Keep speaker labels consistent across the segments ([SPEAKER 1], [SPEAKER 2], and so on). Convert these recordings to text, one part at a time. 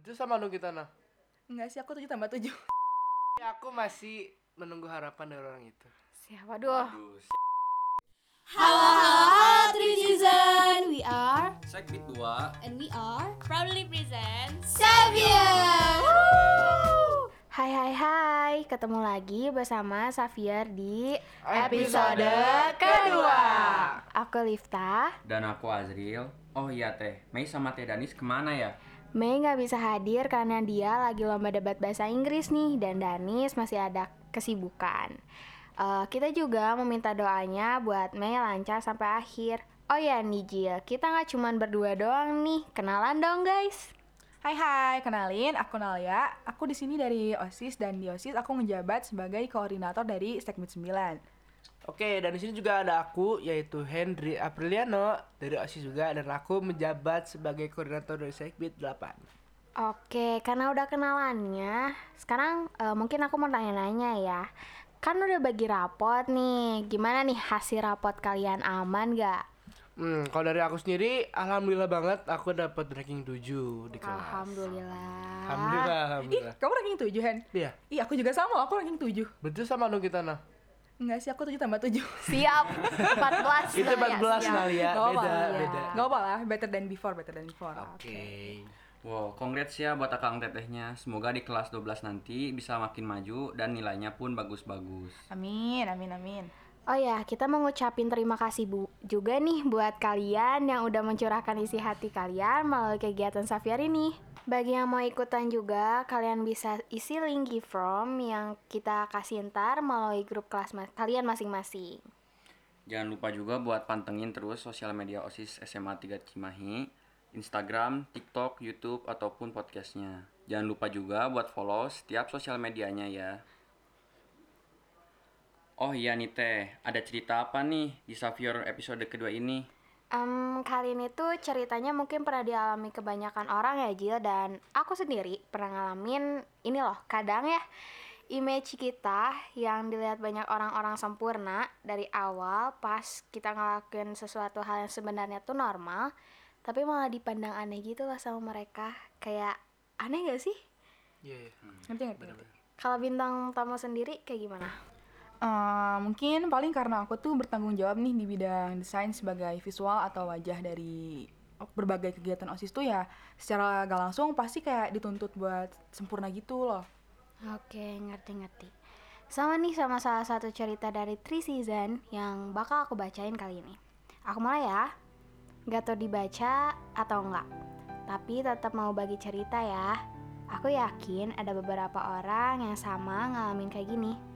[SPEAKER 1] Betul sama dong kita nah.
[SPEAKER 2] Enggak sih, aku 7 tambah 7.
[SPEAKER 1] Ya, aku masih menunggu harapan dari orang itu.
[SPEAKER 3] Siapa?
[SPEAKER 4] Aduh,
[SPEAKER 5] Halo halo Season. We are
[SPEAKER 4] Sekbit 2
[SPEAKER 5] and we are
[SPEAKER 6] proudly present
[SPEAKER 5] Xavier.
[SPEAKER 3] Hai hai hai, ketemu lagi bersama Xavier di
[SPEAKER 1] Episode kedua.
[SPEAKER 3] Aku Lifta.
[SPEAKER 4] Dan aku Azril Oh iya teh, Mei sama Teh Danis ke mana ya?
[SPEAKER 3] Mei nggak bisa hadir karena dia lagi lomba debat bahasa Inggris nih dan Danis masih ada kesibukan. Eh, kita juga meminta doanya buat Mei lancar sampai akhir. Oh ya nih Jil, kita nggak cuman berdua doang nih, kenalan dong guys.
[SPEAKER 2] Hai hai, kenalin aku Nalia. Aku di sini dari OSIS dan di OSIS aku menjabat sebagai koordinator dari Segmen 9.
[SPEAKER 1] Oke, dan di sini juga ada aku yaitu Henry Apriliano dari OSIS juga dan aku menjabat sebagai koordinator dari Sekbit 8.
[SPEAKER 3] Oke, karena udah kenalannya, sekarang eh, mungkin aku mau tanya-nanya ya. Kan udah bagi rapot nih, gimana nih hasil rapot kalian aman gak?
[SPEAKER 1] Hmm, kalau dari aku sendiri alhamdulillah banget aku dapat ranking 7 di kelas.
[SPEAKER 3] Alhamdulillah.
[SPEAKER 1] Alhamdulillah,
[SPEAKER 2] Ih,
[SPEAKER 1] alhamdulillah.
[SPEAKER 2] kamu ranking 7, Hen?
[SPEAKER 1] Iya,
[SPEAKER 2] Ih, aku juga sama, aku ranking 7.
[SPEAKER 1] betul sama dong kita nah.
[SPEAKER 2] Enggak sih, aku 7 tambah 7.
[SPEAKER 3] Siap, 14
[SPEAKER 1] Itu
[SPEAKER 3] Naya,
[SPEAKER 1] 14
[SPEAKER 3] siap.
[SPEAKER 1] kali ya,
[SPEAKER 2] apa-apa.
[SPEAKER 1] beda,
[SPEAKER 3] Iya.
[SPEAKER 1] beda.
[SPEAKER 2] Gak apa lah, better than before, better than before.
[SPEAKER 1] Oke.
[SPEAKER 4] Wow, congrats ya buat akang tetehnya Semoga di kelas 12 nanti bisa makin maju dan nilainya pun bagus-bagus
[SPEAKER 2] Amin, amin, amin.
[SPEAKER 3] Oh ya, kita mau ngucapin terima kasih bu juga nih buat kalian yang udah mencurahkan isi hati kalian melalui kegiatan Xavier ini. Bagi yang mau ikutan juga, kalian bisa isi link from yang kita kasih ntar melalui grup kelas ma- kalian masing-masing.
[SPEAKER 4] Jangan lupa juga buat pantengin terus sosial media OSIS SMA 3 Cimahi Instagram, TikTok, Youtube, ataupun podcastnya Jangan lupa juga buat follow setiap sosial medianya ya Oh iya nih teh, ada cerita apa nih di Xavier episode kedua ini?
[SPEAKER 3] Em, kali ini tuh ceritanya mungkin pernah dialami kebanyakan orang ya Jill dan aku sendiri pernah ngalamin ini loh kadang ya image kita yang dilihat banyak orang-orang sempurna dari awal pas kita ngelakuin sesuatu hal yang sebenarnya tuh normal tapi malah dipandang aneh gitu loh sama mereka kayak aneh gak sih?
[SPEAKER 1] Iya, iya.
[SPEAKER 2] Ngerti, ngerti, ngerti.
[SPEAKER 3] Kalau bintang tamu sendiri kayak gimana?
[SPEAKER 2] Eh, mungkin paling karena aku tuh bertanggung jawab nih di bidang desain sebagai visual atau wajah dari berbagai kegiatan OSIS tuh ya secara gak langsung pasti kayak dituntut buat sempurna gitu loh.
[SPEAKER 3] Oke, ngerti-ngerti. Sama nih sama salah satu cerita dari Three Season yang bakal aku bacain kali ini. Aku mulai ya. Gak tau dibaca atau enggak. Tapi tetap mau bagi cerita ya. Aku yakin ada beberapa orang yang sama ngalamin kayak gini.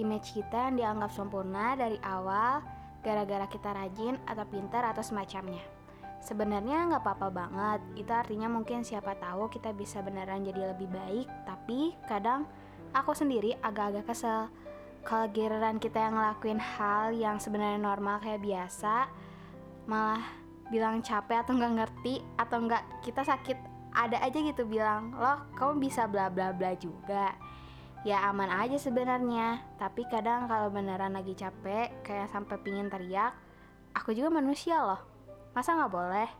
[SPEAKER 3] Image kita yang dianggap sempurna dari awal gara-gara kita rajin atau pintar atau semacamnya. Sebenarnya nggak apa-apa banget. Itu artinya mungkin siapa tahu kita bisa beneran jadi lebih baik. Tapi kadang aku sendiri agak-agak kesel. Kalau giliran kita yang ngelakuin hal yang sebenarnya normal kayak biasa, malah bilang capek atau nggak ngerti atau nggak kita sakit ada aja gitu bilang loh kamu bisa bla bla bla juga ya aman aja sebenarnya. Tapi kadang kalau beneran lagi capek kayak sampai pingin teriak aku juga manusia loh. Masa nggak boleh?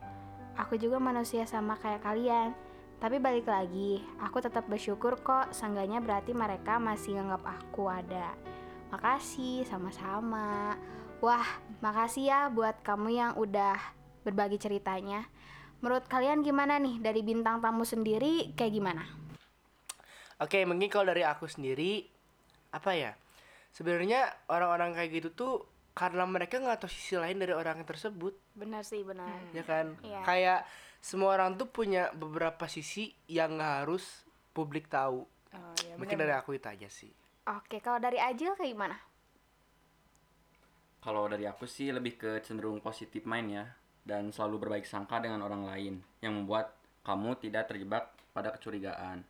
[SPEAKER 3] Aku juga manusia sama kayak kalian. Tapi balik lagi aku tetap bersyukur kok seenggaknya berarti mereka masih nganggap aku ada. Makasih sama-sama. Wah makasih ya buat kamu yang udah berbagi ceritanya. Menurut kalian gimana nih dari bintang tamu sendiri kayak gimana
[SPEAKER 1] Oke, mungkin kalau dari aku sendiri apa ya? Sebenarnya orang-orang kayak gitu tuh karena mereka nggak tahu sisi lain dari orang tersebut,
[SPEAKER 3] benar sih benar
[SPEAKER 1] ya kan?
[SPEAKER 3] Iya.
[SPEAKER 1] Kayak semua orang tuh punya beberapa sisi yang nggak harus publik tahu.
[SPEAKER 2] Oh, iya,
[SPEAKER 1] Mungkin dari aku itu aja sih.
[SPEAKER 3] oke kalau dari Ajil kayak gimana
[SPEAKER 4] Kalau dari aku sih lebih ke cenderung positif mind ya Dan selalu berbaik sangka dengan orang lain Yang membuat kamu tidak terjebak pada kecurigaan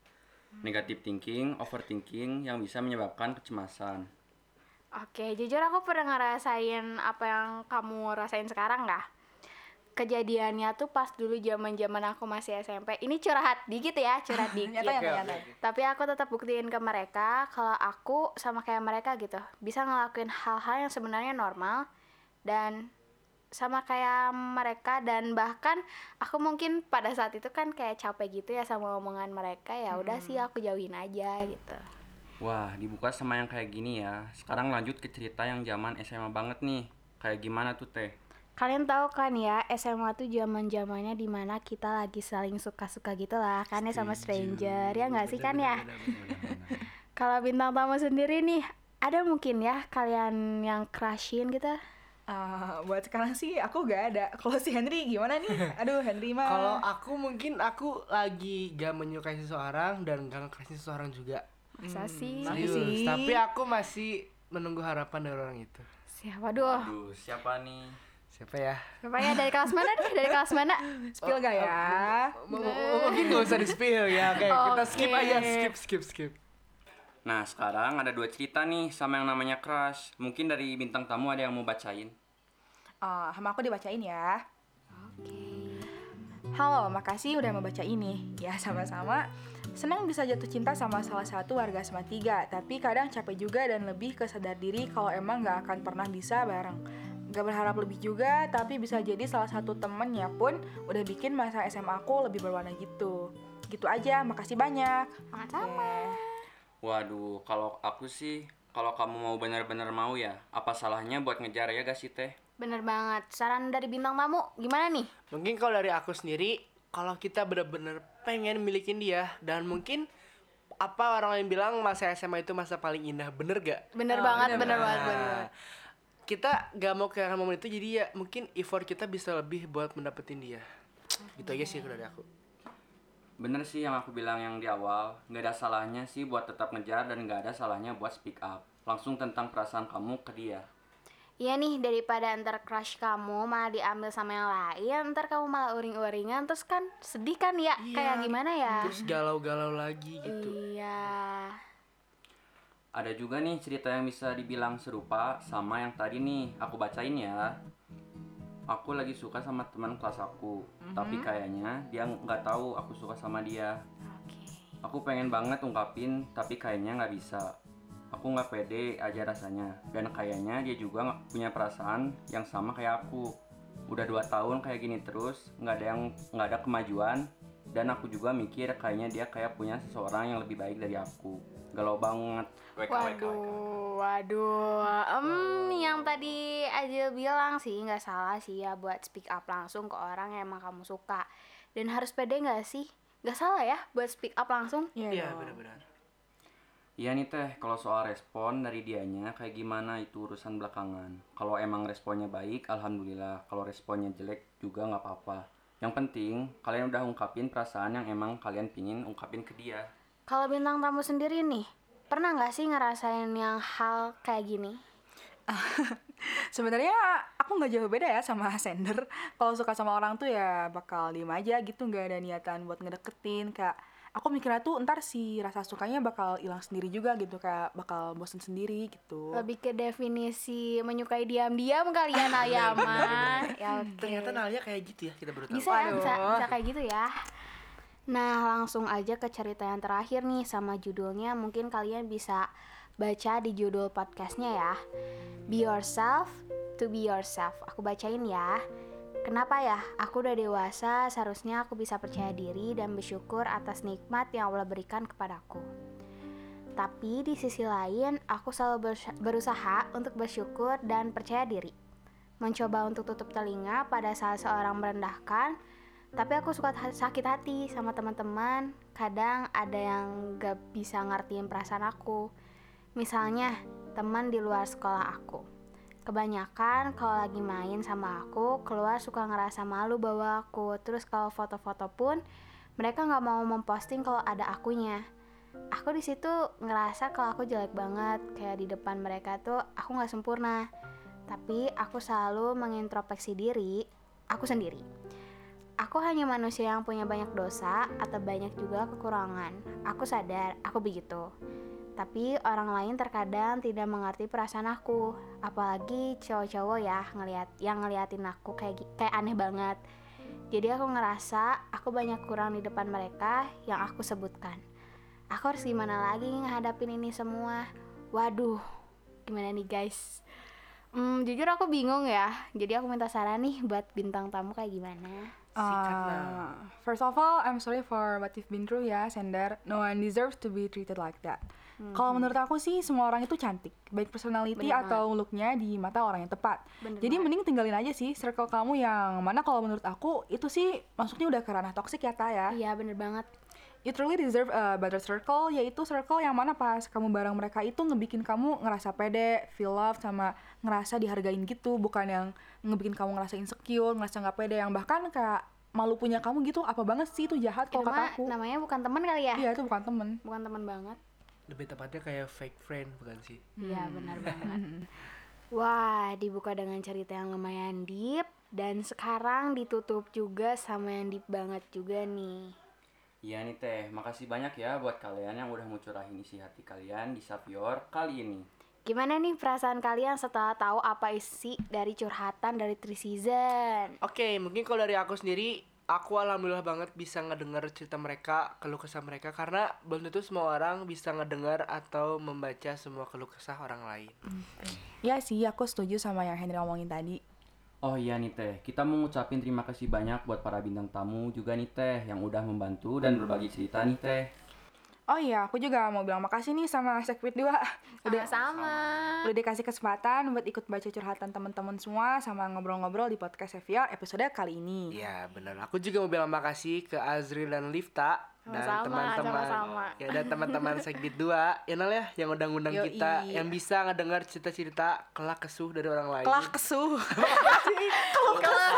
[SPEAKER 4] Negative thinking, overthinking yang bisa menyebabkan kecemasan
[SPEAKER 3] Oke, jujur aku pernah ngerasain apa yang kamu rasain sekarang nggak? Kejadiannya tuh pas dulu zaman zaman aku masih SMP. Ini curhat dikit ya, curhat dikit.
[SPEAKER 2] Nyata, nyata,
[SPEAKER 1] Oke,
[SPEAKER 2] nyata.
[SPEAKER 1] oke.
[SPEAKER 3] Tapi aku tetap buktiin ke mereka kalau aku sama kayak mereka gitu, bisa ngelakuin hal-hal yang sebenarnya normal dan sama kayak mereka dan bahkan aku mungkin pada saat itu kan kayak capek gitu ya sama omongan mereka ya udah sih aku jauhin aja gitu
[SPEAKER 4] Wah, dibuka sama yang kayak gini ya. Sekarang lanjut ke cerita yang zaman SMA banget nih. Kayak gimana tuh teh?
[SPEAKER 3] kalian tahu kan ya SMA tuh zaman zamannya di mana kita lagi saling suka-suka gitu lah kan ya sama stranger ya nggak sih kan ya kalau bintang tamu sendiri nih ada mungkin ya kalian yang crushin gitu
[SPEAKER 2] Ah, buat sekarang sih aku gak ada. Kalau si Henry gimana nih? Aduh Henry mah.
[SPEAKER 1] Kalau aku mungkin aku lagi gak menyukai seseorang dan gak ngekerasin seseorang juga.
[SPEAKER 3] masa sih
[SPEAKER 2] Masa
[SPEAKER 1] Serius.
[SPEAKER 2] sih?
[SPEAKER 1] Tapi aku masih menunggu harapan dari orang itu.
[SPEAKER 3] siapa duh
[SPEAKER 4] Aduh, siapa nih?
[SPEAKER 1] Siapa ya?
[SPEAKER 3] Rupanya dari kelas mana nih? Dari kelas mana?
[SPEAKER 2] spill gak ya?
[SPEAKER 1] M- m- mungkin gak usah di spill ya. Oke, kita skip aja. Skip, skip, skip.
[SPEAKER 4] Nah, sekarang ada dua cerita nih sama yang namanya crush. Mungkin dari bintang tamu ada yang mau bacain.
[SPEAKER 2] Ah, sama aku dibacain ya. Halo, makasih udah mau baca ini. Ya, sama-sama. Senang bisa jatuh cinta sama salah satu warga SMA 3, tapi kadang capek juga dan lebih ke sadar diri kalau emang gak akan pernah bisa bareng. Gak berharap lebih juga, tapi bisa jadi salah satu temennya pun udah bikin masa SMA aku lebih berwarna gitu. Gitu aja, makasih banyak.
[SPEAKER 3] Sama-sama.
[SPEAKER 4] Waduh, kalau aku sih, kalau kamu mau benar-benar mau ya, apa salahnya buat ngejar ya gak sih teh?
[SPEAKER 3] Bener banget. Saran dari bintang tamu gimana nih?
[SPEAKER 1] Mungkin kalau dari aku sendiri, kalau kita bener-bener pengen milikin dia dan mungkin apa orang lain bilang masa SMA itu masa paling indah, bener gak?
[SPEAKER 3] Bener banget, bener banget, bener
[SPEAKER 1] Nah,
[SPEAKER 3] banget.
[SPEAKER 1] kita gak mau kehilangan momen itu jadi ya mungkin effort kita bisa lebih buat mendapetin dia. Gitu aja sih kalau dari aku.
[SPEAKER 4] Bener sih yang aku bilang yang di awal, nggak ada salahnya sih buat tetap ngejar dan nggak ada salahnya buat speak up. Langsung tentang perasaan kamu ke dia.
[SPEAKER 3] Iya nih, daripada ntar crush kamu malah diambil sama yang lain, ntar kamu malah uring-uringan, terus kan sedih kan ya? Kayak gimana ya?
[SPEAKER 1] Terus galau-galau lagi gitu.
[SPEAKER 3] Iya.
[SPEAKER 4] Ada juga nih cerita yang bisa dibilang serupa sama yang tadi nih aku bacain ya. Aku lagi suka sama teman kelas aku, tapi kayaknya dia nggak tahu aku suka sama dia.
[SPEAKER 3] Oke.
[SPEAKER 4] Aku pengen banget ungkapin, tapi kayaknya nggak bisa. Aku nggak pede aja rasanya, dan kayaknya dia juga nggak punya perasaan yang sama kayak aku. Udah dua tahun kayak gini terus, nggak ada yang nggak ada kemajuan, dan aku juga mikir kayaknya dia kayak punya seseorang yang lebih baik dari aku. Galau banget.
[SPEAKER 3] Waduh, waduh. Em, yang tadi Ajil bilang sih nggak salah sih ya buat speak up langsung ke orang yang emang kamu suka. Dan harus pede nggak sih? Nggak salah ya buat speak up langsung.
[SPEAKER 1] Iya,
[SPEAKER 2] dong.
[SPEAKER 1] benar-benar.
[SPEAKER 4] Iya nih teh, kalau soal respon dari dianya kayak gimana itu urusan belakangan. Kalau emang responnya baik, alhamdulillah. Kalau responnya jelek juga nggak apa-apa. Yang penting kalian udah ungkapin perasaan yang emang kalian pingin ungkapin ke dia.
[SPEAKER 3] Kalau bintang tamu sendiri nih, pernah nggak sih ngerasain yang hal kayak gini?
[SPEAKER 2] Sebenarnya aku nggak jauh beda ya sama sender. Kalau suka sama orang tuh ya bakal diem aja gitu, nggak ada niatan buat ngedeketin. Kayak aku mikirnya tuh ntar si rasa sukanya bakal hilang sendiri juga gitu, kayak bakal bosen sendiri gitu.
[SPEAKER 3] Lebih ke definisi menyukai diam-diam kali ya Nayama. ya oke.
[SPEAKER 1] Ternyata Nalia kayak gitu ya, kita baru tahu.
[SPEAKER 3] Bisa ya, bisa, bisa kayak gitu ya. Nah, langsung aja ke cerita yang terakhir nih sama judulnya. Mungkin kalian bisa baca di judul podcastnya ya. Be yourself to be yourself. Aku bacain ya. Kenapa ya? Aku udah dewasa, seharusnya aku bisa percaya diri dan bersyukur atas nikmat yang Allah berikan kepadaku. Tapi di sisi lain, aku selalu berusaha untuk bersyukur dan percaya diri. Mencoba untuk tutup telinga pada saat seorang merendahkan, tapi aku suka sakit hati sama teman-teman. Kadang ada yang gak bisa ngertiin perasaan aku. Misalnya, teman di luar sekolah aku. Kebanyakan kalau lagi main sama aku, keluar suka ngerasa malu bawa aku. Terus kalau foto-foto pun, mereka nggak mau memposting kalau ada akunya. Aku di situ ngerasa kalau aku jelek banget, kayak di depan mereka tuh aku nggak sempurna. Tapi aku selalu mengintrospeksi diri, aku sendiri. Aku hanya manusia yang punya banyak dosa atau banyak juga kekurangan. Aku sadar, aku begitu. Tapi orang lain terkadang tidak mengerti perasaan aku, apalagi cowok-cowok ya ngelihat yang ngeliatin aku kayak kayak aneh banget. Jadi aku ngerasa aku banyak kurang di depan mereka yang aku sebutkan. Aku harus gimana lagi ngadapin ini semua? Waduh, gimana nih guys? Hmm, jujur aku bingung ya. Jadi aku minta saran nih buat bintang tamu kayak gimana.
[SPEAKER 2] Uh, first of all, I'm sorry for what you've been through ya, Sender. No one deserves to be treated like that. Kalau menurut aku sih semua orang itu cantik, baik personality
[SPEAKER 3] Bener
[SPEAKER 2] atau looknya di mata orang yang tepat.
[SPEAKER 3] Bener
[SPEAKER 2] Jadi mending tinggalin aja sih circle kamu yang mana kalau menurut aku itu sih maksudnya udah ke ranah toxic ya Ta ya.
[SPEAKER 3] Iya, bener banget.
[SPEAKER 2] You truly deserve a better circle, yaitu circle yang mana pas kamu bareng mereka itu ngebikin kamu ngerasa pede, feel love, sama ngerasa dihargain gitu, bukan yang ngebikin kamu ngerasa insecure, ngerasa nggak pede, yang bahkan kayak malu punya kamu gitu, apa banget sih itu jahat kalau kata aku.
[SPEAKER 3] namanya bukan teman kali ya?
[SPEAKER 2] Iya itu bukan temen.
[SPEAKER 3] Bukan teman banget.
[SPEAKER 1] Lebih tepatnya kayak fake friend bukan sih?
[SPEAKER 3] Iya, benar banget. Wah, dibuka dengan cerita yang lumayan deep dan sekarang ditutup juga sama yang deep banget juga nih.
[SPEAKER 4] Iya nih teh, makasih banyak ya buat kalian yang udah mau curahin isi hati kalian di Savior kali ini.
[SPEAKER 3] Gimana nih perasaan kalian setelah tahu apa isi dari curhatan dari Three Season?
[SPEAKER 1] Oke, mungkin kalau dari aku sendiri, aku alhamdulillah banget bisa ngedengar cerita mereka, keluh kesah mereka karena belum tentu semua orang bisa ngedengar atau membaca semua keluh kesah orang lain.
[SPEAKER 2] Iya sih, aku setuju sama yang Henry ngomongin tadi.
[SPEAKER 4] Oh iya nih teh, kita mau ngucapin terima kasih banyak buat para bintang tamu juga nih teh yang udah membantu dan berbagi cerita nih teh.
[SPEAKER 2] Oh iya, aku juga mau bilang makasih nih sama Sekpit 2 udah
[SPEAKER 3] Sama-sama.
[SPEAKER 2] udah dikasih kesempatan buat ikut baca curhatan teman-teman semua sama ngobrol-ngobrol di podcast Sevia episode kali ini.
[SPEAKER 1] Iya benar. Aku juga mau bilang makasih ke Azril dan Lifta dan teman-teman ya dan teman-teman Segit 2 ya Nal ya yang undang-undang
[SPEAKER 2] Yoi.
[SPEAKER 1] kita yang bisa ngedengar cerita-cerita kelak kesuh dari orang lain.
[SPEAKER 2] Kelak kesuh.
[SPEAKER 1] keluh kesah.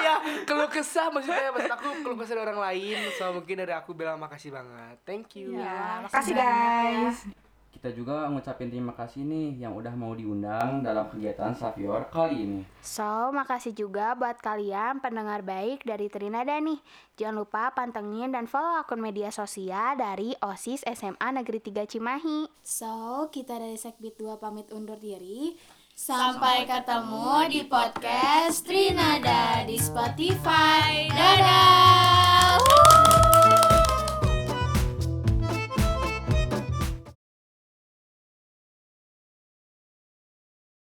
[SPEAKER 1] Iya, keluh kesah maksudnya maksud aku keluh kesah dari orang lain. So mungkin dari aku bilang makasih banget. Thank you.
[SPEAKER 2] Ya, makasih guys.
[SPEAKER 4] Kita juga ngucapin terima kasih nih yang udah mau diundang dalam kegiatan Savior kali ini.
[SPEAKER 3] So, makasih juga buat kalian pendengar baik dari Trinada nih. Jangan lupa pantengin dan follow akun media sosial dari OSIS SMA Negeri 3 Cimahi.
[SPEAKER 5] So, kita dari Sekbit 2 pamit undur diri. Sampai ketemu di podcast Trinada di Spotify. Dadah!